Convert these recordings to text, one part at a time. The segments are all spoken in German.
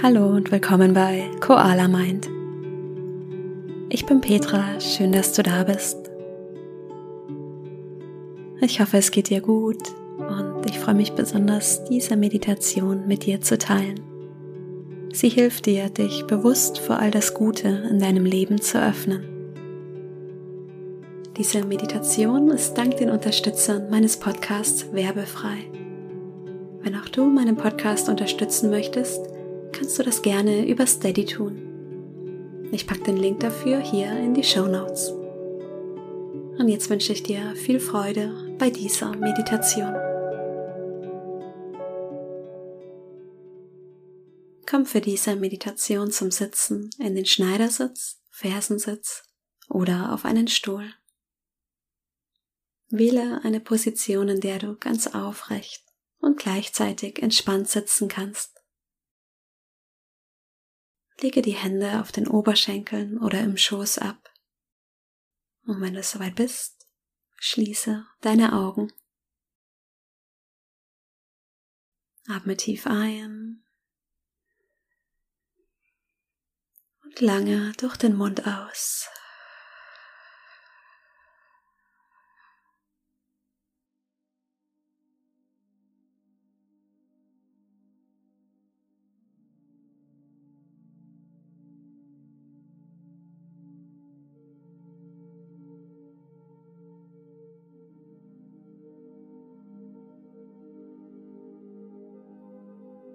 Hallo und willkommen bei Koala Mind. Ich bin Petra, schön, dass du da bist. Ich hoffe, es geht dir gut und ich freue mich besonders, diese Meditation mit dir zu teilen. Sie hilft dir, dich bewusst für all das Gute in deinem Leben zu öffnen. Diese Meditation ist dank den Unterstützern meines Podcasts werbefrei. Wenn auch du meinen Podcast unterstützen möchtest, kannst du das gerne über Steady tun. Ich packe den Link dafür hier in die Show Notes. Und jetzt wünsche ich dir viel Freude bei dieser Meditation. Komm für diese Meditation zum Sitzen in den Schneidersitz, Fersensitz oder auf einen Stuhl. Wähle eine Position, in der du ganz aufrecht und gleichzeitig entspannt sitzen kannst. Lege die Hände auf den Oberschenkeln oder im Schoß ab. Und wenn du soweit bist, schließe deine Augen. Atme tief ein und lange durch den Mund aus.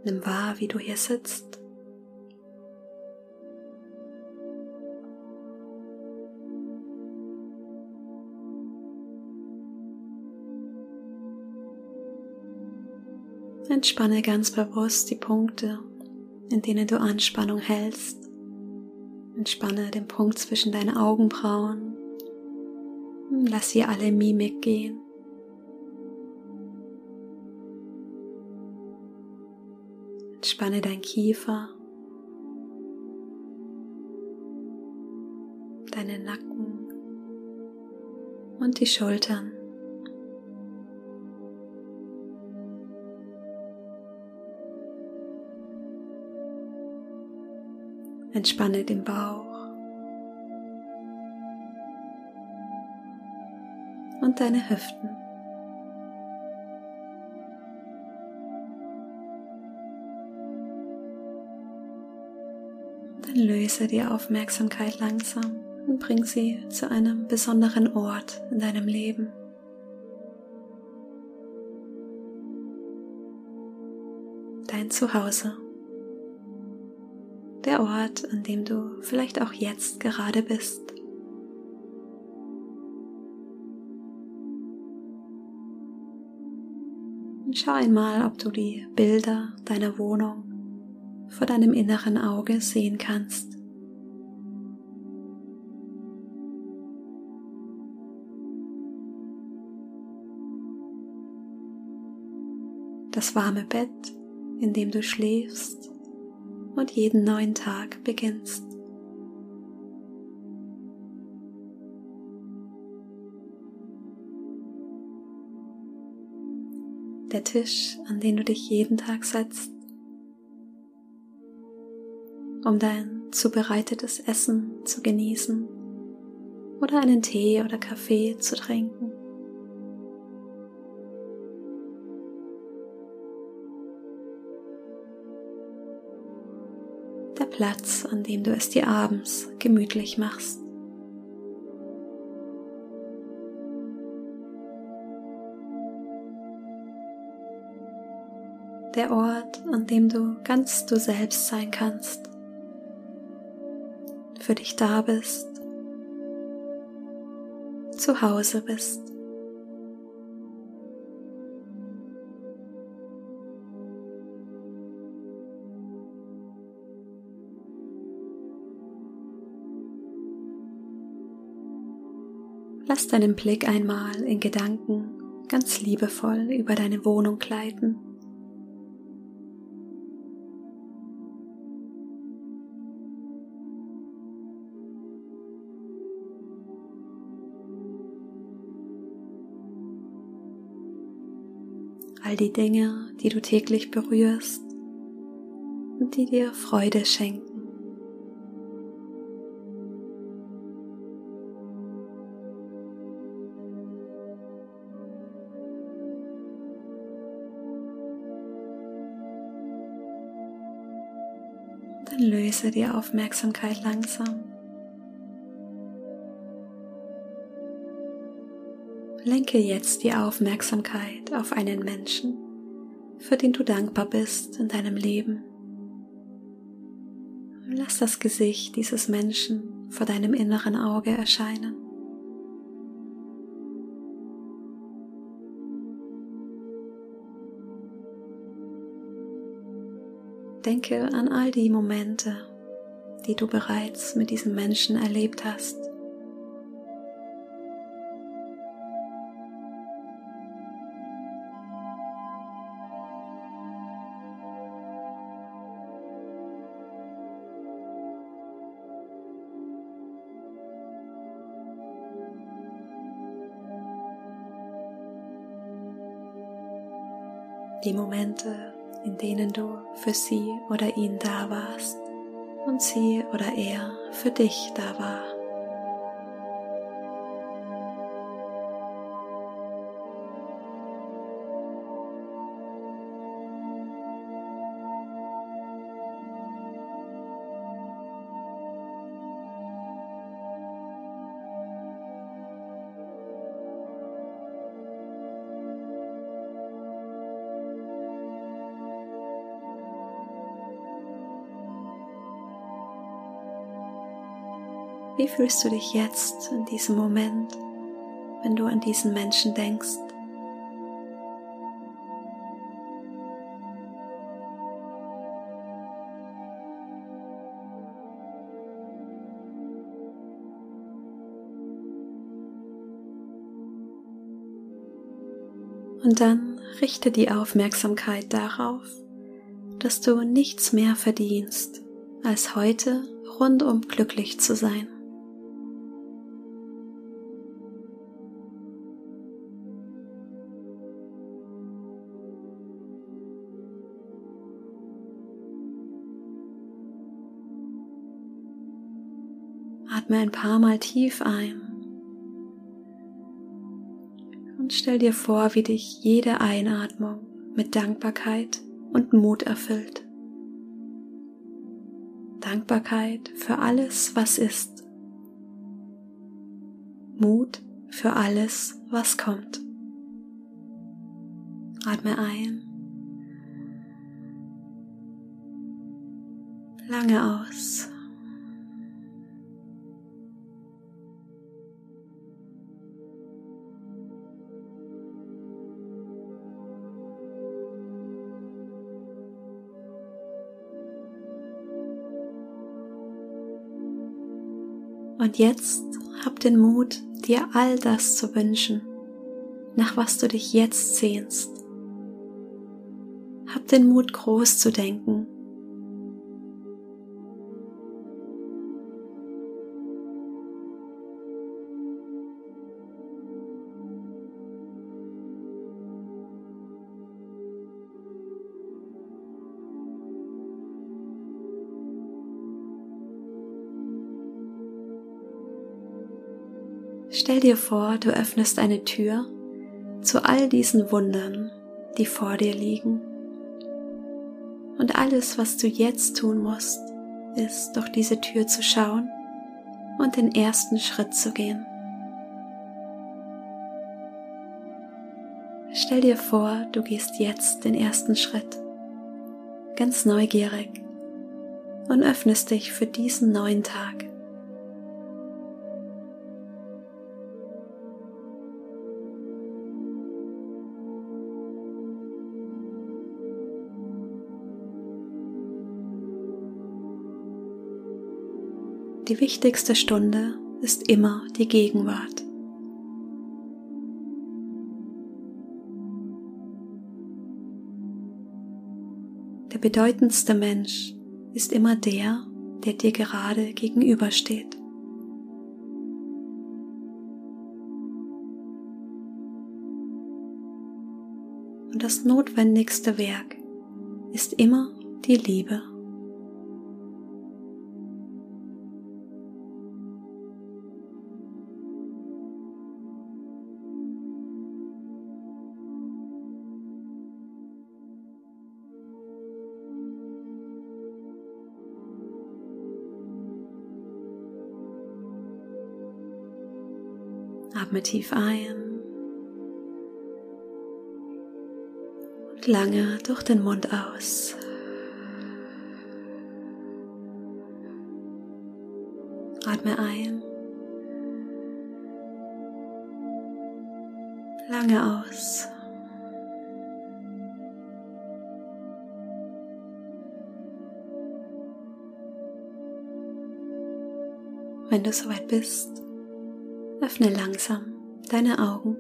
Nimm wahr, wie du hier sitzt. Entspanne ganz bewusst die Punkte, in denen du Anspannung hältst. Entspanne den Punkt zwischen deinen Augenbrauen. Lass hier alle Mimik gehen. Entspanne dein Kiefer, deinen Nacken und die Schultern. Entspanne den Bauch und deine Hüften. Dann löse die Aufmerksamkeit langsam und bring sie zu einem besonderen Ort in deinem Leben. Dein Zuhause. Der Ort, an dem du vielleicht auch jetzt gerade bist. Und schau einmal, ob du die Bilder deiner Wohnung vor deinem inneren Auge sehen kannst. Das warme Bett, in dem du schläfst und jeden neuen Tag beginnst. Der Tisch, an den du dich jeden Tag setzt um dein zubereitetes Essen zu genießen oder einen Tee oder Kaffee zu trinken. Der Platz, an dem du es dir abends gemütlich machst. Der Ort, an dem du ganz du selbst sein kannst für dich da bist, zu Hause bist. Lass deinen Blick einmal in Gedanken ganz liebevoll über deine Wohnung gleiten. All die Dinge, die du täglich berührst, und die dir Freude schenken. Dann löse die Aufmerksamkeit langsam. Lenke jetzt die Aufmerksamkeit auf einen Menschen, für den du dankbar bist in deinem Leben. Lass das Gesicht dieses Menschen vor deinem inneren Auge erscheinen. Denke an all die Momente, die du bereits mit diesem Menschen erlebt hast. Die Momente, in denen du für sie oder ihn da warst und sie oder er für dich da war. Wie fühlst du dich jetzt in diesem Moment, wenn du an diesen Menschen denkst? Und dann richte die Aufmerksamkeit darauf, dass du nichts mehr verdienst, als heute rundum glücklich zu sein. Atme ein paar Mal tief ein und stell dir vor, wie dich jede Einatmung mit Dankbarkeit und Mut erfüllt. Dankbarkeit für alles, was ist. Mut für alles, was kommt. Atme ein. Lange aus. Und jetzt hab den Mut, dir all das zu wünschen, nach was du dich jetzt sehnst. Hab den Mut, groß zu denken Stell dir vor, du öffnest eine Tür zu all diesen Wundern, die vor dir liegen. Und alles, was du jetzt tun musst, ist durch diese Tür zu schauen und den ersten Schritt zu gehen. Stell dir vor, du gehst jetzt den ersten Schritt, ganz neugierig und öffnest dich für diesen neuen Tag. Die wichtigste Stunde ist immer die Gegenwart. Der bedeutendste Mensch ist immer der, der dir gerade gegenübersteht. Und das notwendigste Werk ist immer die Liebe Atme tief ein und lange durch den Mund aus. Atme ein. Lange aus. Wenn du soweit bist, öffne langsam deine Augen.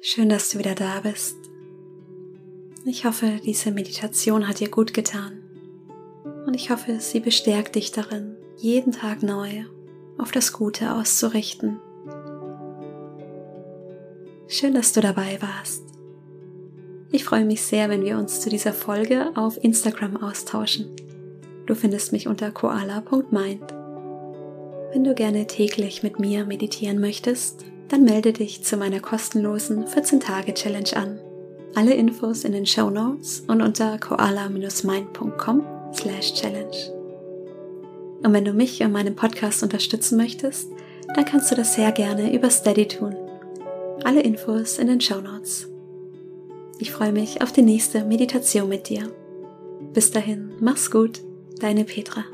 Schön, dass du wieder da bist. Ich hoffe, diese Meditation hat dir gut getan. Und ich hoffe, sie bestärkt dich darin, jeden Tag neu auf das Gute auszurichten. Schön, dass du dabei warst. Ich freue mich sehr, wenn wir uns zu dieser Folge auf Instagram austauschen. Du findest mich unter koala.mind. Wenn du gerne täglich mit mir meditieren möchtest, dann melde dich zu meiner kostenlosen 14-Tage-Challenge an. Alle Infos in den Show Notes und unter koala-mind.com slash challenge. Und wenn du mich und meinen Podcast unterstützen möchtest, dann kannst du das sehr gerne über Steady tun. Alle Infos in den Show Notes. Ich freue mich auf die nächste Meditation mit dir. Bis dahin, mach's gut, deine Petra.